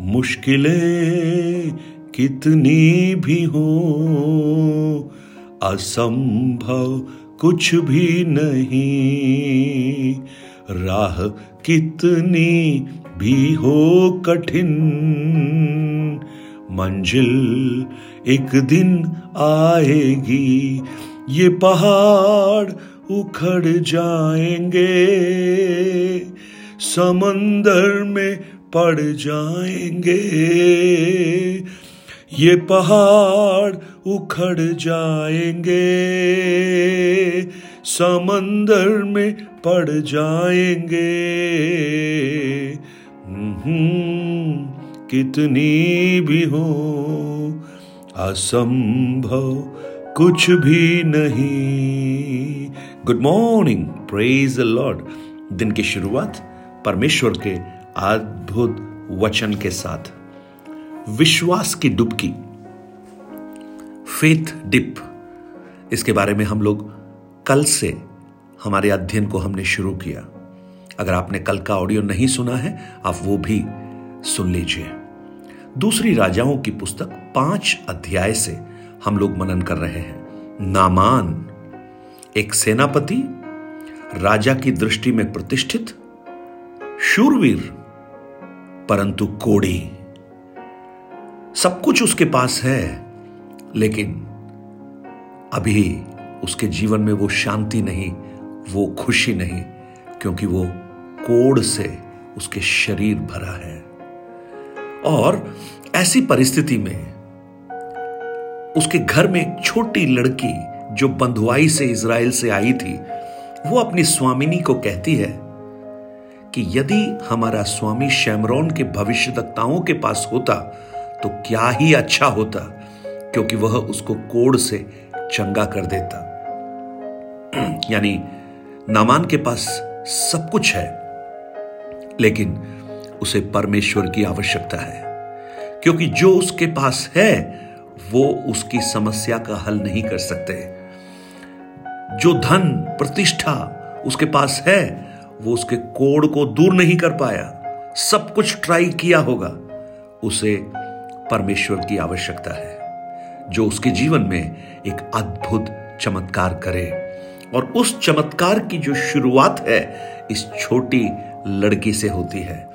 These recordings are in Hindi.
मुश्किलें कितनी भी हो, असंभव कुछ भी नहीं। राह कितनी भी हो कठिन, मंजिल एक दिन आएगी, ये पहाड़ उखड़ जाएँगे। समंदर में पड़ जाएँगे। ये पहाड़ उखड़ जाएँगे। समंदर में पड़ जाएँगे। हम्म, कितनी भी हो असंभव कुछ भी नहीं। गुड मॉर्निंग प्रेज लॉर्ड दिन की शुरुआत परमेश्वर के अद्भुत वचन के साथ। विश्वास की डुबकी। फेथ डिप इसके बारे में हम लोग कल से हमारे अध्ययन को हमने शुरू किया। अगर आपने कल का ऑडियो नहीं सुना है, आप वो भी सुन लीजिए। दूसरी राजाओं की पुस्तक पाँच अध्याय से हम लोग मनन कर रहे हैं। नामान, एक सेनापति, राजा की दृष्टि में प्रतिष्ठित, शूरवीर परंतु कोड़ी सब कुछ उसके पास है, लेकिन अभी उसके जीवन में वो शांति नहीं, वो खुशी नहीं, क्योंकि वो कोड़ से उसके शरीर भरा है। और ऐसी परिस्थिति में उसके घर में एक छोटी लड़की जो बंधुआई से इसराइल से आई थी, वो अपनी स्वामिनी को कहती है कि यदि हमारा स्वामी शैमरौन के भविष्यवक्ताओं के पास होता तो क्या ही अच्छा होता, क्योंकि वह उसको कोड़ से चंगा कर देता। यानी, नामान के पास सब कुछ है, लेकिन उसे परमेश्वर की आवश्यकता है, क्योंकि जो उसके पास है, वो उसकी समस्या का हल नहीं कर सकते। जो धन, प्रतिष्ठा उसके पास है वो उसके कोड़ को दूर नहीं कर पाया। सब कुछ ट्राई किया होगा। उसे परमेश्वर की आवश्यकता है, जो उसके जीवन में एक अद्भुत चमत्कार करे। और उस चमत्कार की जो शुरुआत है, इस छोटी लड़की से होती है,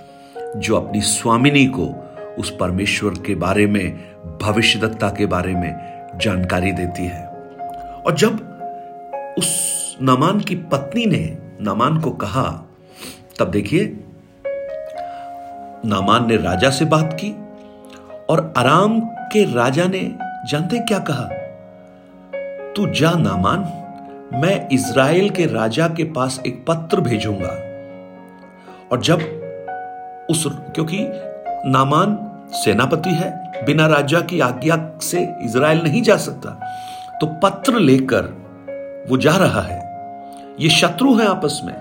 जो अपनी स्वामिनी को उस परमेश्वर के बारे में, भविष्यदत्ता के बारे में जानकारी देती है। और जब उस नमान की पत्नी ने नामान को कहा, तब देखिए, नामान ने राजा से बात की और आराम के राजा ने जानते क्या कहा, तू जा नामान, मैं इज़राइल के राजा के पास एक पत्र भेजूँगा। और जब उस, क्योंकि नामान सेनापति है, बिना राजा की आज्ञा से इज़राइल नहीं जा सकता तो पत्र लेकर वो जा रहा है। ये शत्रु है आपस में।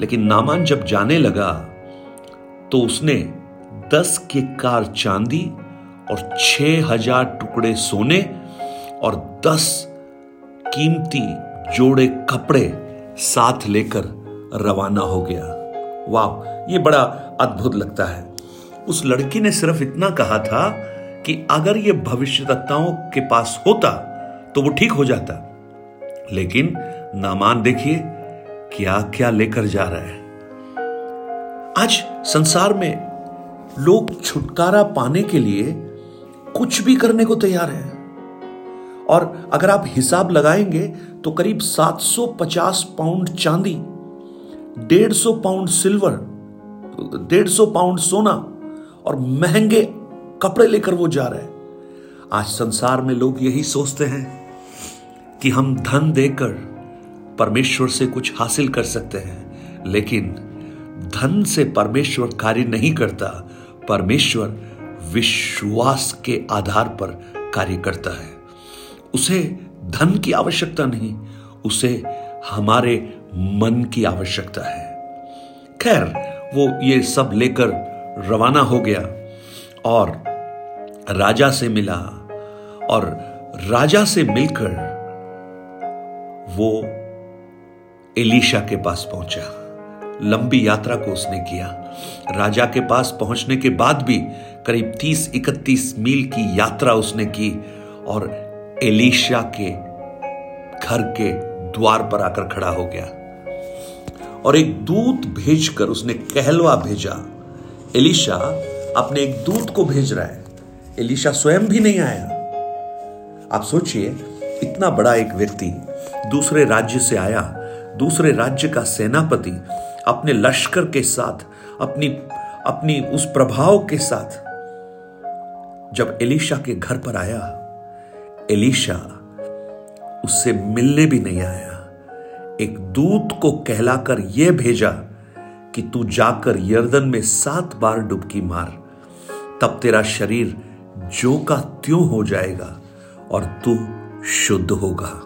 लेकिन नामान जब जाने लगा तो उसने दस के कार चांदी और छह हज़ार टुकड़े सोने और दस कीमती जोड़े कपड़े साथ लेकर रवाना हो गया। वाह, ये बड़ा अद्भुत लगता है। उस लड़की ने सिर्फ़ इतना कहा था कि अगर ये भविष्यवक्ताओं के पास होता तो वो ठीक हो जाता। लेकिन नामान देखिए क्या क्या लेकर जा रहा है। आज संसार में लोग छुटकारा पाने के लिए कुछ भी करने को तैयार है। और अगर आप हिसाब लगाएँगे तो करीब 750 पाउंड चांदी 150 पाउंड सिल्वर 150 पाउंड सोना और महँगे कपड़े लेकर वो जा रहे हैं। आज संसार में लोग यही सोचते हैं कि हम धन देकर परमेश्वर से कुछ हासिल कर सकते हैं, लेकिन धन से परमेश्वर कार्य नहीं करता। परमेश्वर विश्वास के आधार पर कार्य करता है। उसे धन की आवश्यकता नहीं, उसे हमारे मन की आवश्यकता है। खैर, वो ये सब लेकर रवाना हो गया और राजा से मिला और राजा से मिलकर वो एलिशा के पास पहुँचा। लंबी यात्रा को उसने किया। राजा के पास पहुँचने के बाद भी करीब 30-31 मील की यात्रा उसने की और एलिशा के घर के द्वार पर आकर खड़ा हो गया। और एक दूत भेजकर उसने कहलवा भेजा। एलिशा अपने एक दूत को भेज रहा है। एलिशा स्वयं भी नहीं आया। आप सोचिए, इतना बड़ा एक व्यक्ति दूसरे राज्य से आया दूसरे राज्य का सेनापति अपने लश्कर के साथ, अपनी अपनी उस प्रभाव के साथ जब एलिशा के घर पर आया, एलिशा उससे मिलने भी नहीं आया। एक दूत को कहलाकर यह भेजा कि तू जाकर यर्दन में सात बार डुबकी मार। तब तेरा शरीर जो का त्यों हो जाएगा और तू शुद्ध होगा।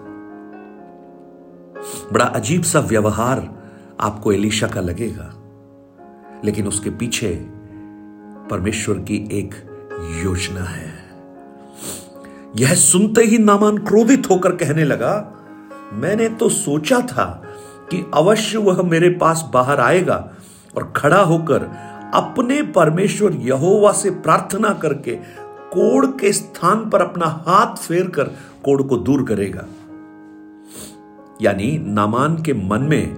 बड़ा अजीब सा व्यवहार आपको एलिशा का लगेगा। लेकिन उसके पीछे परमेश्वर की एक योजना है। यह सुनते ही नामान क्रोधित होकर कहने लगा, मैंने तो सोचा था कि अवश्य वह मेरे पास बाहर आएगा और खड़ा होकर अपने परमेश्वर यहोवा से प्रार्थना करके कोड़ के स्थान पर अपना हाथ फेर कर कोड़ को दूर करेगा। यानी नामान के मन में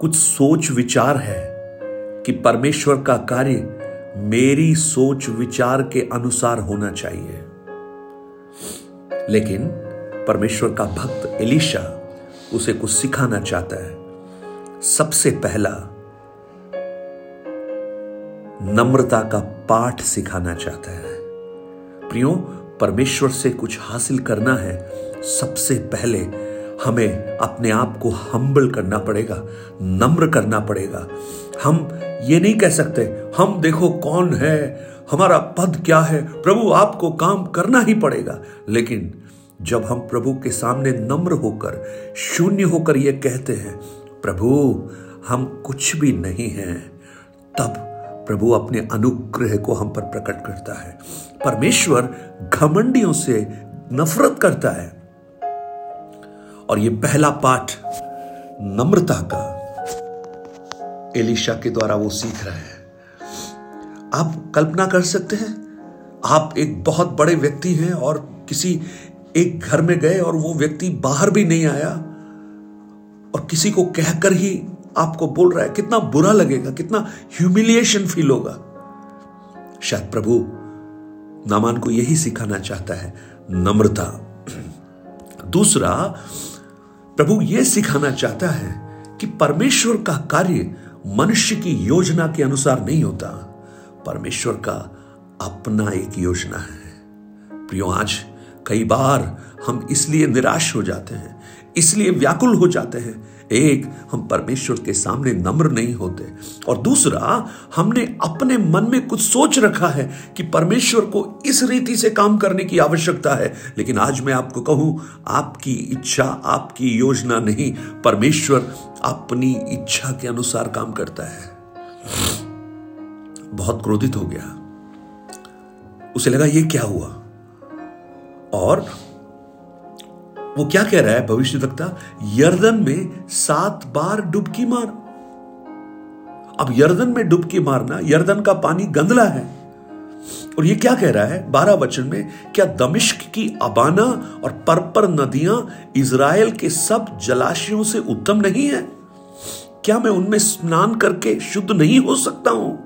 कुछ सोच विचार है कि परमेश्वर का कार्य मेरी सोच विचार के अनुसार होना चाहिए। लेकिन परमेश्वर का भक्त एलिशा उसे कुछ सिखाना चाहता है। सबसे पहला, नम्रता का पाठ सिखाना चाहता है। प्रियो, परमेश्वर से कुछ हासिल करना है सबसे पहले हमें अपने आप को हम्बल करना पड़ेगा, नम्र करना पड़ेगा। हम ये नहीं कह सकते, हम देखो कौन है, हमारा पद क्या है, प्रभु आपको काम करना ही पड़ेगा। लेकिन जब हम प्रभु के सामने नम्र होकर, शून्य होकर यह कहते हैं, प्रभु, हम कुछ भी नहीं हैं, तब प्रभु अपने अनुग्रह को हम पर प्रकट करता है। परमेश्वर घमंडियों से नफरत करता है। और ये पहला पाठ नम्रता का एलिशा के द्वारा वो सीख रहा है। आप कल्पना कर सकते हैं, आप एक बहुत बड़े व्यक्ति हैं और किसी एक घर में गए और वो व्यक्ति बाहर भी नहीं आया और किसी को कहकर ही आपको बोल रहा है, कितना बुरा लगेगा, कितना ह्यूमिलिएशन फील होगा। शायद प्रभु नामान को यही सिखाना चाहता है, नम्रता। दूसरा प्रभु यह सिखाना चाहता है कि परमेश्वर का कार्य मनुष्य की योजना के अनुसार नहीं होता। परमेश्वर का अपना एक योजना है। प्रियो, आज कई बार हम इसलिए निराश हो जाते हैं, इसलिए व्याकुल हो जाते हैं एक हम परमेश्वर के सामने नम्र नहीं होते। और दूसरा, हमने अपने मन में कुछ सोच रखा है कि परमेश्वर को इस रीति से काम करने की आवश्यकता है। लेकिन आज मैं आपको कहूँ, आपकी इच्छा, आपकी योजना नहीं, परमेश्वर अपनी इच्छा के अनुसार काम करता है। बहुत क्रोधित हो गया। उसे लगा, ये क्या हुआ? और वो क्या कह रहा है भविष्य वक्ता यर्दन में सात बार डुबकी मार। अब यर्दन में डुबकी मारना, यर्दन का पानी गंदला है। और ये क्या कह रहा है? बारह वचन में, क्या दमिश्क की अबाना और परपर नदियाँ इज़राइल के सब जलाशयों से उत्तम नहीं है? क्या मैं उनमें स्नान करके शुद्ध नहीं हो सकता हूँ?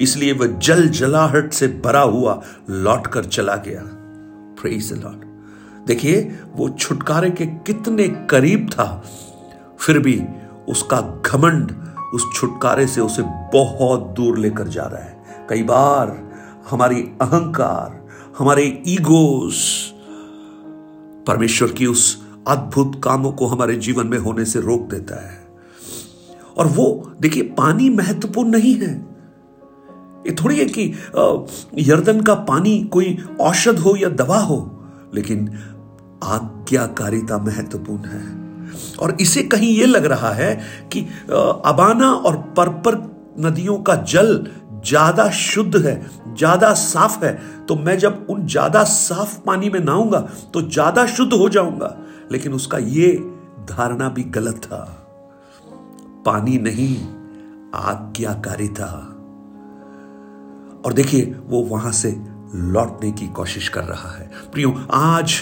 इसलिए वह जल जलाहट से भरा हुआ लौट कर चला गया। प्रेज लॉर्ड देखिए, वो छुटकारे के कितने करीब था। फिर भी उसका घमंड उस छुटकारे से उसे बहुत दूर लेकर जा रहा है। कई बार हमारी अहंकार, हमारे ईगोस परमेश्वर की उस अद्भुत कामों को हमारे जीवन में होने से रोक देता है। और वो, देखिए, पानी महत्वपूर्ण नहीं है। ये थोड़ी है कि यर्दन का पानी कोई औषध हो या दवा हो, लेकिन आज्ञाकारिता महत्वपूर्ण है। और इसे कहीं यह लग रहा है कि अबाना और परपर नदियों का जल ज़्यादा शुद्ध है, ज़्यादा साफ़ है तो मैं जब उन ज़्यादा साफ़ पानी में नहाऊँगा तो ज़्यादा शुद्ध हो जाऊँगा। लेकिन उसका यह धारणा भी गलत था। पानी नहीं, आज्ञाकारिता। और देखिए, वो वहाँ से लौटने की कोशिश कर रहा है। प्रियो, आज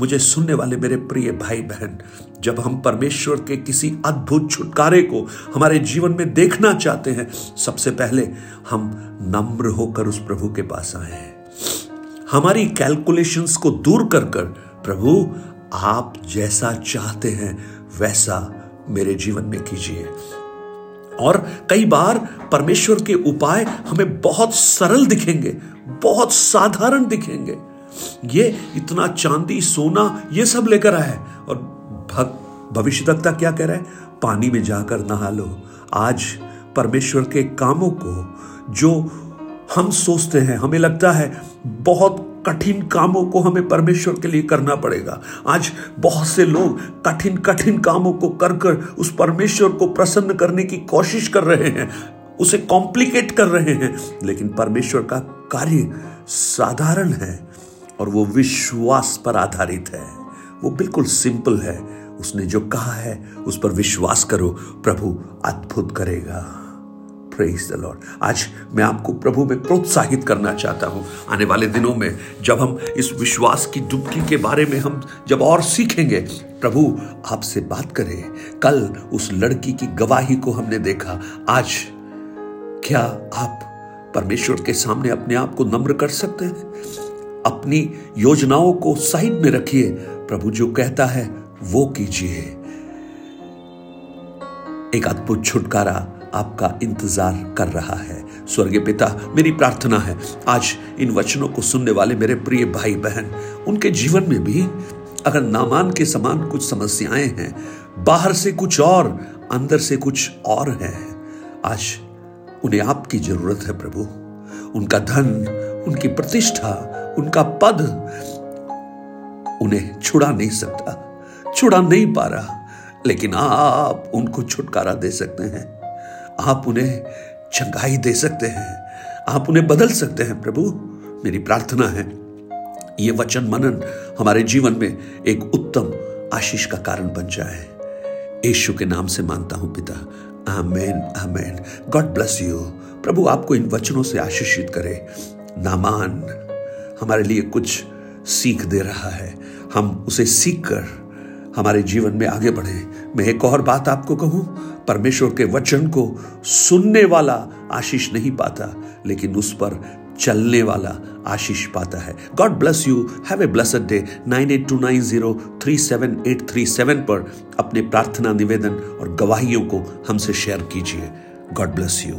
मुझे सुनने वाले मेरे प्रिय भाई बहन जब हम परमेश्वर के किसी अद्भुत छुटकारे को हमारे जीवन में देखना चाहते हैं, सबसे पहले हम नम्र होकर उस प्रभु के पास आए हैं। हमारी कैलकुलेशंस को दूर कर कर, प्रभु, आप जैसा चाहते हैं, वैसा मेरे जीवन में कीजिए। और कई बार परमेश्वर के उपाय हमें बहुत सरल दिखेंगे बहुत साधारण दिखेंगे। ये इतना चांदी, सोना, ये सब लेकर आए। और भविष्यवक्ता क्या कह रहा है? पानी में जाकर नहा लो। आज परमेश्वर के कामों को जो हम सोचते हैं, हमें लगता है बहुत कठिन कामों को हमें परमेश्वर के लिए करना पड़ेगा। आज बहुत से लोग कठिन कठिन कामों को कर कर उस परमेश्वर को प्रसन्न करने की कोशिश कर रहे हैं। उसे कॉम्प्लिकेट कर रहे हैं। लेकिन परमेश्वर का कार्य साधारण है और वो विश्वास पर आधारित है। वो बिल्कुल सिंपल है। उसने जो कहा है, उस पर विश्वास करो, प्रभु अद्भुत करेगा। लॉर्ड आज मैं आपको प्रभु में प्रोत्साहित करना चाहता हूँ। आने वाले दिनों में जब हम इस विश्वास की डुबकी के बारे में हम जब और सीखेंगे, प्रभु आपसे बात करें। कल उस लड़की की गवाही को हमने देखा। आज क्या आप परमेश्वर के सामने अपने आप को नम्र कर सकते हैं। अपनी योजनाओं को साइड में रखिए। प्रभु जो कहता है, वो कीजिए। एक अद्भुत छुटकारा आपका इंतज़ार कर रहा है। स्वर्गीय पिता, मेरी प्रार्थना है, आज इन वचनों को सुनने वाले मेरे प्रिय भाई बहन उनके जीवन में भी अगर नामान के समान कुछ समस्याएँ हैं, बाहर से कुछ और, अंदर से कुछ और है, आज उन्हें आपकी ज़रूरत है, प्रभु। उनका धन, उनकी प्रतिष्ठा, उनका पद उन्हें छुड़ा नहीं सकता, छुड़ा नहीं पा रहा, लेकिन आप उनको छुटकारा दे सकते हैं। आप उन्हें चंगाई दे सकते हैं। आप उन्हें बदल सकते हैं, प्रभु। मेरी प्रार्थना है, ये वचन मनन हमारे जीवन में एक उत्तम आशीष का कारण बन जाए। यीशु के नाम से मानता हूँ, पिता। Amen amen God bless you प्रभु आपको इन वचनों से आशीषित करे। नामान हमारे लिए कुछ सीख दे रहा है। हम उसे सीख कर हमारे जीवन में आगे बढ़े। मैं एक और बात आपको कहूँ, परमेश्वर के वचन को सुनने वाला आशीष नहीं पाता, लेकिन उस पर चलने वाला आशीष पाता है। God bless you have a blessed day nine eight two nine zero three seven eight three seven पर अपने प्रार्थना निवेदन और गवाहियों को हमसे शेयर कीजिए। God bless you